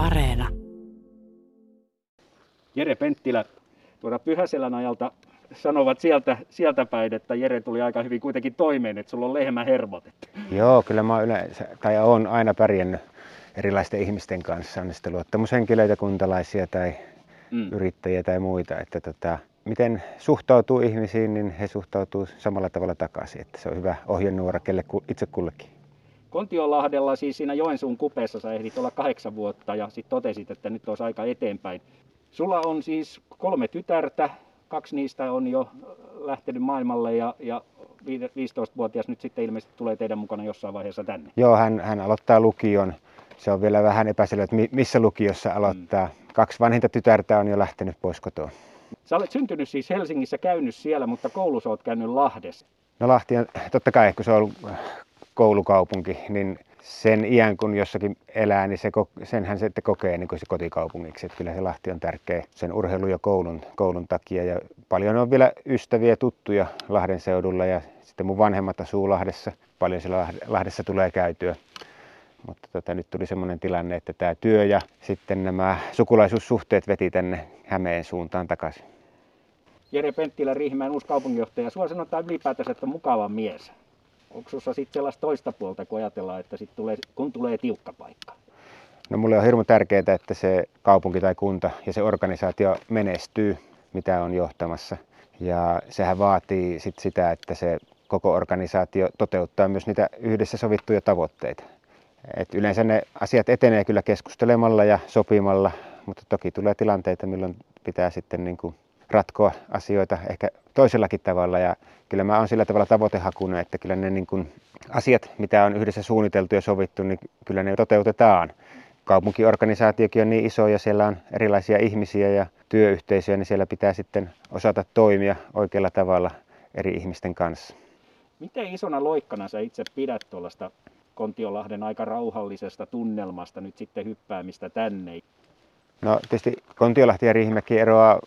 Areena. Jere Penttilä tuoda Pyhäselän ajalta sanovat sieltä, sieltä päin, että Jere tuli aika hyvin kuitenkin toimeen, että sulla on lehmä hermot. Joo, kyllä mä yleensä, tai olen aina pärjännyt erilaisten ihmisten kanssa, on sitten luottamushenkilöitä, kuntalaisia tai mm. yrittäjiä tai muita. Että tota, miten suhtautuu ihmisiin, niin he suhtautuu samalla tavalla takaisin. Että se on hyvä ohjenuora kelle itse kullekin. Kontiolahdella, siis siinä Joensuun kupeessa sä ehdit olla kahdeksan vuotta ja sitten totesit, että nyt olisi aika eteenpäin. Sulla on siis kolme tytärtä, kaksi niistä on jo lähtenyt maailmalle ja, ja 15-vuotias nyt sitten ilmeisesti tulee teidän mukana jossain vaiheessa tänne. Joo, hän, hän aloittaa lukion. Se on vielä vähän epäselvä, että missä lukiossa aloittaa. Mm. Kaksi vanhinta tytärtä on jo lähtenyt pois kotoa. Sä olet syntynyt siis Helsingissä, käynyt siellä, mutta koulussa olet käynyt Lahdessa. No Lahti on, totta kai, kun se on ollut koulukaupunki, niin sen iän kun jossakin elää, niin se, senhän se sitten kokee niin se kotikaupungiksi. Että kyllä se Lahti on tärkeä sen urheilu- ja koulun, koulun takia. Ja paljon on vielä ystäviä tuttuja Lahden seudulla ja sitten mun vanhemmat asuu Lahdessa. Paljon siellä Lahdessa tulee käytyä. Mutta tota, nyt tuli semmoinen tilanne, että tämä työ ja sitten nämä sukulaisuussuhteet veti tänne Hämeen suuntaan takaisin. Jere Penttilä, Riihimäen uusi kaupunginjohtaja. Sua sanotaan ylipäätänsä, että mukava mies. Onko sinussa sitten sellaista toista puolta, kun ajatellaan, että sit tulee, kun tulee tiukka paikka? No mulle on hirmu tärkeää, että se kaupunki tai kunta ja se organisaatio menestyy, mitä on johtamassa. Ja sehän vaatii sit sitä, että se koko organisaatio toteuttaa myös niitä yhdessä sovittuja tavoitteita. Et yleensä ne asiat etenee kyllä keskustelemalla ja sopimalla, mutta toki tulee tilanteita, milloin pitää sitten niin kuin ratkoa asioita ehkä toisellakin tavalla. Ja kyllä mä oon sillä tavalla tavoitehakunen, että kyllä ne niin kuin asiat, mitä on yhdessä suunniteltu ja sovittu, niin kyllä ne toteutetaan. Kaupunkiorganisaatiokin on niin iso ja siellä on erilaisia ihmisiä ja työyhteisöjä, niin siellä pitää sitten osata toimia oikealla tavalla eri ihmisten kanssa. Miten isona loikkana sä itse pidät tuollaista Kontiolahden aika rauhallisesta tunnelmasta nyt sitten hyppäämistä tänne? No tietysti Kontiolahti ja Riihimäki eroaa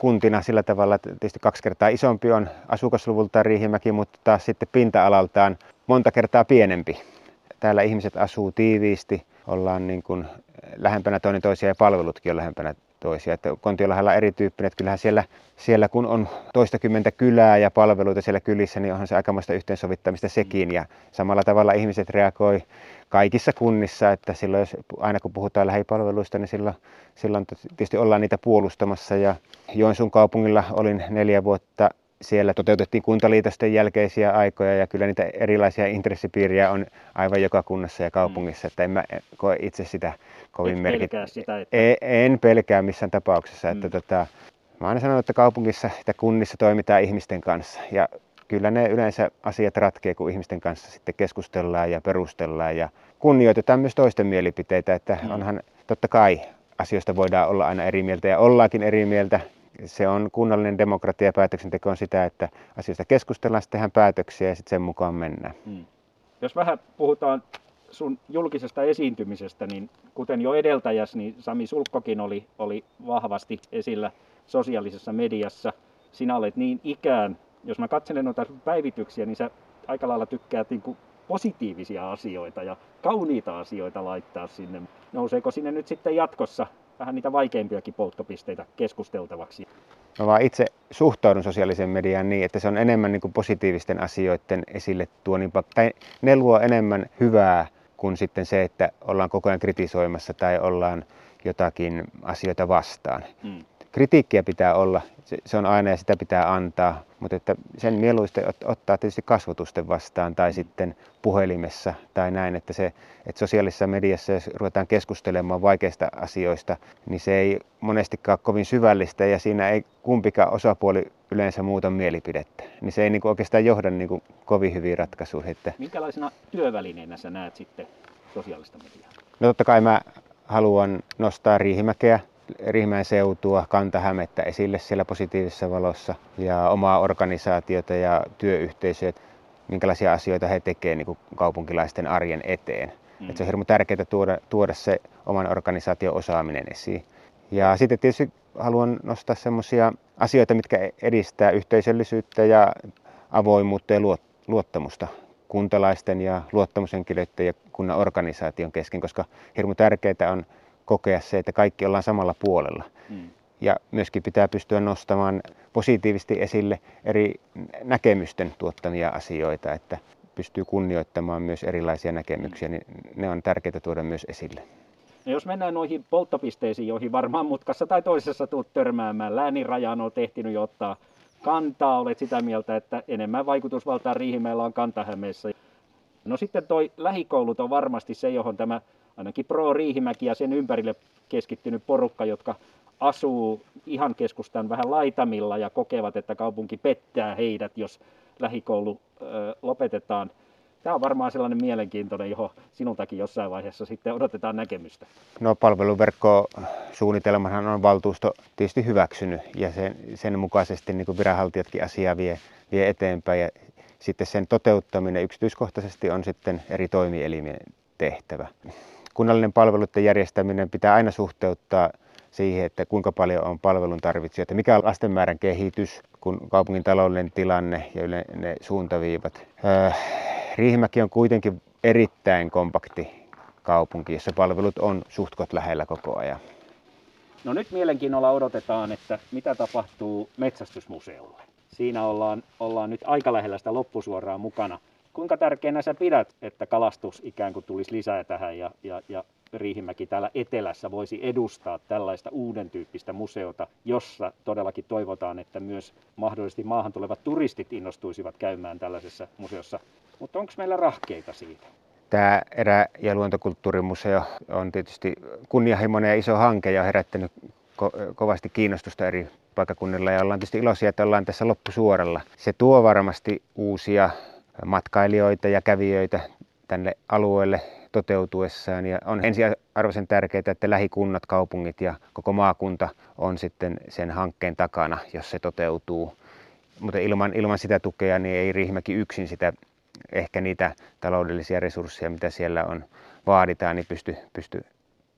kuntina sillä tavalla, että tietysti kaksi kertaa isompi on asukasluvultaan Riihimäki, mutta taas sitten pinta-alaltaan monta kertaa pienempi. Täällä ihmiset asuu tiiviisti, ollaan niin kuin lähempänä toinen toisia ja palvelutkin on lähempänä toisia. Että Kontiolahdella on erityyppinen, että kyllähän siellä, siellä kun on toistakymmentä kylää ja palveluita siellä kylissä, niin onhan se aikamoista yhteensovittamista sekin. Ja samalla tavalla ihmiset reagoi kaikissa kunnissa, että silloin jos, aina kun puhutaan lähipalveluista, niin silloin, silloin tietysti ollaan niitä puolustamassa. Ja Joensuun kaupungilla olin neljä vuotta siellä toteutettiin kuntaliitosten jälkeisiä aikoja ja kyllä niitä erilaisia intressipiiriä on aivan joka kunnassa ja kaupungissa, että en mä koe itse sitä kovin merkittävää. että... en, en pelkää missään tapauksessa. Mm. Että tota, mä aina sanonut, että kaupungissa ja kunnissa toimitaan ihmisten kanssa ja kyllä ne yleensä asiat ratkee, kun ihmisten kanssa sitten keskustellaan ja perustellaan ja kunnioitetaan myös toisten mielipiteitä, että mm. onhan totta kai asioista voidaan olla aina eri mieltä ja ollaakin eri mieltä. Se on kunnallinen demokratia ja päätöksenteko on sitä, että asioista keskustellaan, sitten tehdään päätöksiä ja sitten sen mukaan mennään. Mm. Jos vähän puhutaan sun julkisesta esiintymisestä, niin kuten jo edeltäjäs, niin Sami Sulkkokin oli, oli vahvasti esillä sosiaalisessa mediassa. Sinä olet niin ikään, jos mä katselen noita päivityksiä, niin sä aika lailla tykkäät niin kuin positiivisia asioita ja kauniita asioita laittaa sinne. Nouseeko sinne nyt sitten jatkossa vähän niitä vaikeimpiakin polttopisteitä keskusteltavaksi? Mä vaan itse suhtaudun sosiaaliseen mediaan niin, että se on enemmän niin kuin positiivisten asioiden esille tuonin, tai ne luo enemmän hyvää kuin sitten se, että ollaan koko ajan kritisoimassa tai ollaan jotakin asioita vastaan. Mm. Kritiikkiä pitää olla, se, se on aina ja sitä pitää antaa, mutta että sen mieluista ottaa tietysti kasvotusten vastaan tai sitten puhelimessa tai näin, että, se, että sosiaalisessa mediassa, jos ruvetaan keskustelemaan vaikeista asioista, niin se ei monestikaan kovin syvällistä ja siinä ei kumpikaan osapuoli yleensä muuta mielipidettä. Niin se ei niin kuin oikeastaan johda niin kuin kovin hyviin ratkaisuihin. Että... Minkälaisena työvälineenä sä näet sitten sosiaalista mediaa? No totta kai mä haluan nostaa Riihimäkeä Riihimäen seutua, Kantahämettä esille siellä positiivisessa valossa ja omaa organisaatiota ja työyhteisöä, minkälaisia asioita he tekevät niin kaupunkilaisten arjen eteen. Mm. Et se on hirveän tärkeää tuoda, tuoda se oman organisaation osaaminen esiin. Ja sitten tietysti haluan nostaa sellaisia asioita, mitkä edistää yhteisöllisyyttä ja avoimuutta ja luottamusta kuntalaisten ja luottamushenkilöiden ja kunnan organisaation kesken, koska hirmu tärkeää on kokea se, että kaikki ollaan samalla puolella. Mm. Ja myöskin pitää pystyä nostamaan positiivisesti esille eri näkemysten tuottamia asioita, että pystyy kunnioittamaan myös erilaisia näkemyksiä, niin ne on tärkeää tuoda myös esille. No jos mennään noihin polttopisteisiin, joihin varmaan mutkassa tai toisessa tuut törmäämään, läänirajaan on tehtinyt jo ottaa kantaa, olet sitä mieltä, että enemmän vaikutusvaltaa Riihimäellä on Kantahämeessä. No sitten toi lähikoulut on varmasti se, johon tämä ainakin Pro Riihimäki ja sen ympärille keskittynyt porukka, jotka asuu ihan keskustan vähän laitamilla ja kokevat, että kaupunki pettää heidät, jos lähikoulu ö, lopetetaan. Tämä on varmaan sellainen mielenkiintoinen, johon sinultakin jossain vaiheessa sitten odotetaan näkemystä. No palveluverkkosuunnitelmahan on valtuusto tietysti hyväksynyt ja sen, sen mukaisesti niin viranhaltijatkin asiaa vie, vie eteenpäin ja sitten sen toteuttaminen yksityiskohtaisesti on sitten eri toimielimien tehtävä. Kunnallinen palveluiden järjestäminen pitää aina suhteuttaa siihen, että kuinka paljon on palvelun tarvitsijoita, mikä on lasten määrän kehitys, kun kaupungin taloudellinen tilanne ja ne suuntaviivat. Äh, Riihimäki on kuitenkin erittäin kompakti kaupunki, jossa palvelut on suhtkot lähellä koko ajan. No nyt mielenkiinnolla odotetaan, että mitä tapahtuu metsästysmuseolle. Siinä ollaan, ollaan nyt aika lähellä sitä loppusuoraa mukana. Kuinka tärkeänä sä pidät, että kalastus ikään kuin tulisi lisää tähän ja, ja, ja Riihimäki täällä etelässä voisi edustaa tällaista uuden tyyppistä museota, jossa todellakin toivotaan, että myös mahdollisesti maahan tulevat turistit innostuisivat käymään tällaisessa museossa. Mutta onko meillä rahkeita siitä? Tämä erä- ja luontokulttuurimuseo on tietysti kunnianhimoinen ja iso hanke ja herättänyt ko- kovasti kiinnostusta eri paikakunnilla ja ollaan tietysti iloisia, että ollaan tässä loppusuoralla. Se tuo varmasti uusia matkailijoita ja kävijöitä tänne alueelle toteutuessaan ja on ensiarvoisen tärkeää, että lähikunnat, kaupungit ja koko maakunta on sitten sen hankkeen takana, jos se toteutuu. Mutta ilman, ilman sitä tukea niin ei Riihimäki yksin sitä ehkä niitä taloudellisia resursseja, mitä siellä on, vaaditaan, niin pysty, pysty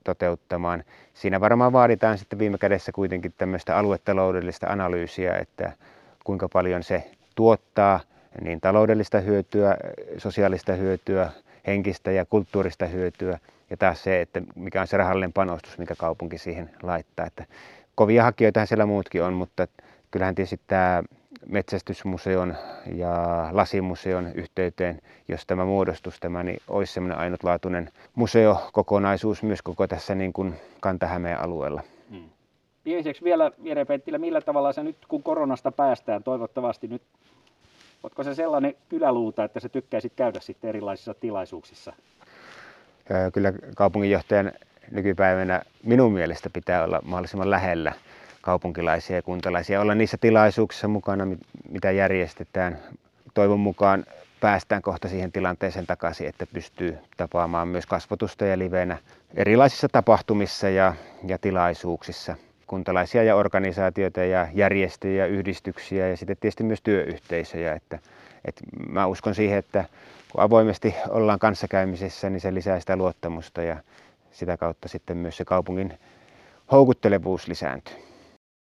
toteuttamaan. Siinä varmaan vaaditaan sitten viime kädessä kuitenkin tämmöistä aluetaloudellista analyysiä, että kuinka paljon se tuottaa niin taloudellista hyötyä, sosiaalista hyötyä, henkistä ja kulttuurista hyötyä ja taas se, että mikä on se rahallinen panostus, mikä kaupunki siihen laittaa. Että kovia hakijoita siellä muutkin on, mutta kyllähän tietysti tämä metsästysmuseon ja lasimuseon yhteyteen, jos tämä muodostus tämä, niin olisi semmoinen ainutlaatuinen museokokonaisuus myös koko tässä niin kuin Kanta-Hämeen alueella. Hmm. Viimeiseksi vielä Jere millä tavalla se nyt kun koronasta päästään, toivottavasti nyt, Oletko se sellainen yläluuta, että se tykkäisit käydä sitten erilaisissa tilaisuuksissa? Kyllä kaupunginjohtajan nykypäivänä minun mielestä pitää olla mahdollisimman lähellä kaupunkilaisia ja kuntalaisia, olla niissä tilaisuuksissa mukana, mitä järjestetään. Toivon mukaan päästään kohta siihen tilanteeseen takaisin, että pystyy tapaamaan myös kasvotusta ja livenä erilaisissa tapahtumissa ja, ja tilaisuuksissa kuntalaisia ja organisaatioita ja järjestöjä ja yhdistyksiä ja sitten tietysti myös työyhteisöjä. Että, että mä uskon siihen, että kun avoimesti ollaan kanssakäymisessä, niin se lisää sitä luottamusta ja sitä kautta sitten myös se kaupungin houkuttelevuus lisääntyy.